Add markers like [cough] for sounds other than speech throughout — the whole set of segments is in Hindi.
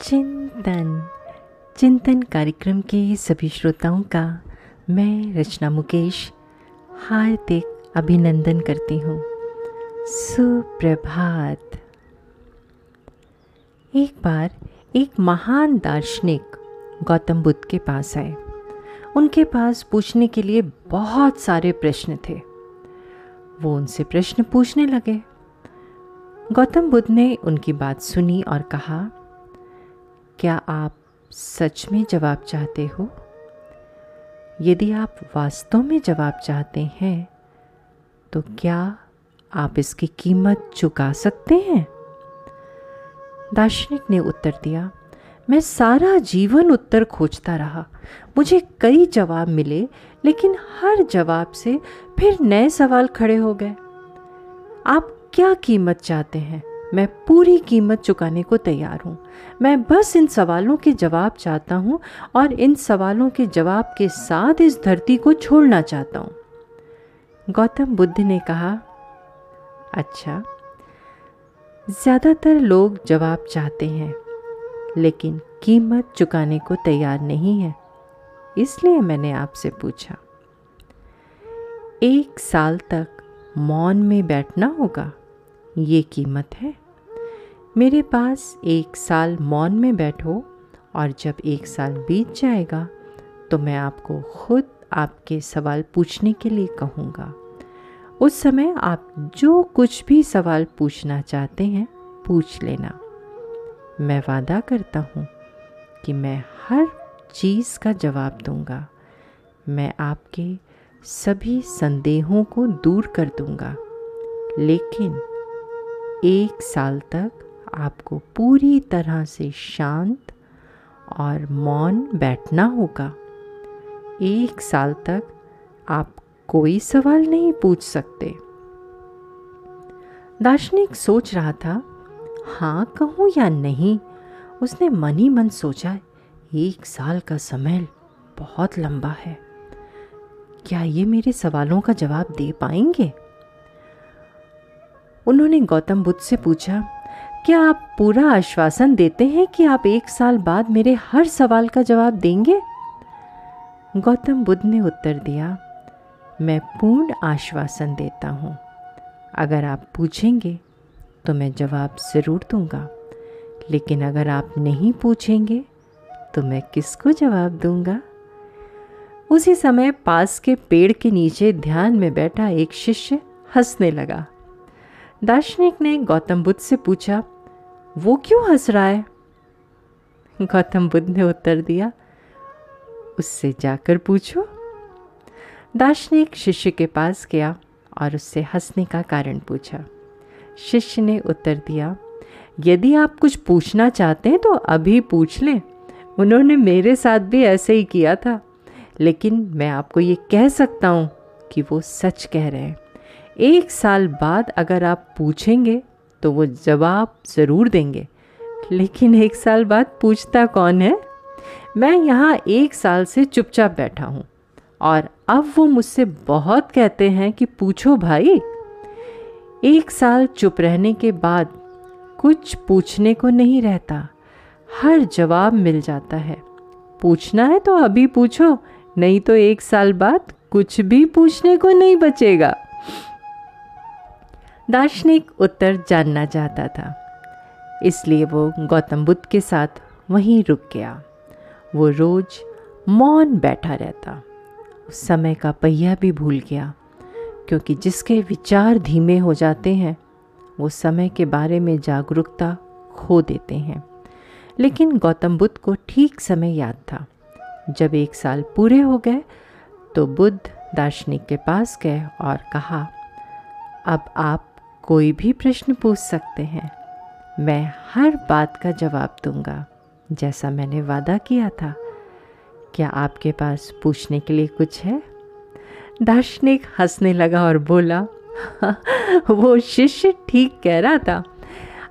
चिंतन। चिंतन कार्यक्रम के सभी श्रोताओं का मैं रचना मुकेश, हार्दिक अभिनंदन करती हूँ। सुप्रभात। एक बार एक महान दार्शनिक गौतम बुद्ध के पास आए। उनके पास पूछने के लिए बहुत सारे प्रश्न थे। वो उनसे प्रश्न पूछने लगे। गौतम बुद्ध ने उनकी बात सुनी और कहा क्या आप सच में जवाब चाहते हो? यदि आप वास्तव में जवाब चाहते हैं तो क्या आप इसकी कीमत चुका सकते हैं? दार्शनिक ने उत्तर दिया, मैं सारा जीवन उत्तर खोजता रहा। मुझे कई जवाब मिले, लेकिन हर जवाब से फिर नए सवाल खड़े हो गए। आप क्या कीमत चाहते हैं? मैं पूरी कीमत चुकाने को तैयार हूँ। मैं बस इन सवालों के जवाब चाहता हूँ और इन सवालों के जवाब के साथ इस धरती को छोड़ना चाहता हूँ। गौतम बुद्ध ने कहा अच्छा ज़्यादातर लोग जवाब चाहते हैं, लेकिन कीमत चुकाने को तैयार नहीं है, इसलिए मैंने आपसे पूछा, एक साल तक मौन में बैठना होगा, ये कीमत है? मेरे पास एक साल मौन में बैठो और जब एक साल बीत जाएगा तो मैं आपको खुद आपके सवाल पूछने के लिए कहूँगा। उस समय आप जो कुछ भी सवाल पूछना चाहते हैं, पूछ लेना। मैं वादा करता हूँ कि मैं हर चीज़ का जवाब दूँगा। मैं आपके सभी संदेहों को दूर कर दूँगा। लेकिन एक साल तक आपको पूरी तरह से शांत और मौन बैठना होगा। एक साल तक आप कोई सवाल नहीं पूछ सकते। दार्शनिक सोच रहा था हाँ कहूँ या नहीं? उसने मन ही मन सोचा, एक साल का समय बहुत लंबा है। क्या ये मेरे सवालों का जवाब दे पाएँगे? उन्होंने गौतम बुद्ध से पूछा क्या आप पूरा आश्वासन देते हैं कि आप एक साल बाद मेरे हर सवाल का जवाब देंगे? गौतम बुद्ध ने उत्तर दिया, मैं पूर्ण आश्वासन देता हूँ। अगर आप पूछेंगे तो मैं जवाब ज़रूर दूँगा। लेकिन अगर आप नहीं पूछेंगे तो मैं किसको जवाब दूँगा? उसी समय पास के पेड़ के नीचे ध्यान में बैठा एक शिष्य हंसने लगा। दार्शनिक ने गौतम बुद्ध से पूछा वो क्यों हंस रहा है? गौतम बुद्ध ने उत्तर दिया। उससे जाकर पूछो। दार्शनिक शिष्य के पास गया और उससे हंसने का कारण पूछा। शिष्य ने उत्तर दिया, यदि आप कुछ पूछना चाहते हैं तो अभी पूछ लें। उन्होंने मेरे साथ भी ऐसे ही किया था। लेकिन मैं आपको ये कह सकता हूँ कि वो सच कह रहे हैं। एक साल बाद अगर आप पूछेंगे तो वो जवाब ज़रूर देंगे। लेकिन एक साल बाद पूछता कौन है? मैं यहाँ एक साल से चुपचाप बैठा हूँ और अब वो मुझसे बहुत कहते हैं कि पूछो भाई। एक साल चुप रहने के बाद कुछ पूछने को नहीं रहता। हर जवाब मिल जाता है। पूछना है तो अभी पूछो, नहीं तो एक साल बाद कुछ भी पूछने को नहीं बचेगा। दार्शनिक उत्तर जानना चाहता था। इसलिए वो गौतम बुद्ध के साथ वहीं रुक गया। वो रोज मौन बैठा रहता। उस समय का पहिया भी भूल गया, क्योंकि जिसके विचार धीमे हो जाते हैं, वो समय के बारे में जागरूकता खो देते हैं। लेकिन गौतम बुद्ध को ठीक समय याद था। जब एक साल पूरे हो गए तो बुद्ध दार्शनिक के पास गए और कहा, अब आप कोई भी प्रश्न पूछ सकते हैं। मैं हर बात का जवाब दूँगा, जैसा मैंने वादा किया था। क्या आपके पास पूछने के लिए कुछ है? दार्शनिक हंसने लगा और बोला, [laughs] वो शिष्य ठीक कह रहा था।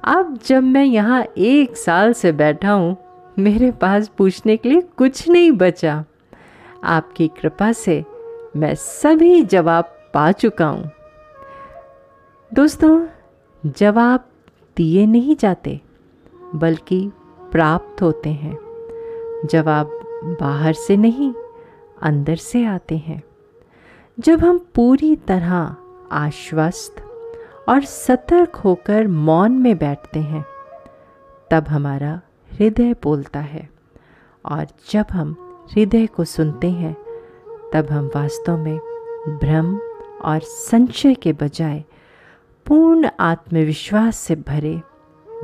अब जब मैं यहाँ एक साल से बैठा हूँ, मेरे पास पूछने के लिए कुछ नहीं बचा। आपकी कृपा से मैं सभी जवाब पा चुका हूँ। दोस्तों जवाब दिए नहीं जाते, बल्कि प्राप्त होते हैं जवाब बाहर से नहीं, अंदर से आते हैं, जब हम पूरी तरह आश्वस्त और सतर्क होकर मौन में बैठते हैं, तब हमारा हृदय बोलता है। और जब हम हृदय को सुनते हैं, तब हम वास्तव में भ्रम और संशय के बजाय पूर्ण आत्मविश्वास से भरे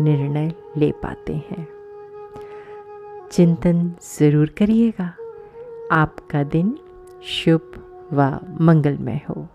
निर्णय ले पाते हैं। चिंतन ज़रूर करिएगा। आपका दिन शुभ व मंगलमय हो।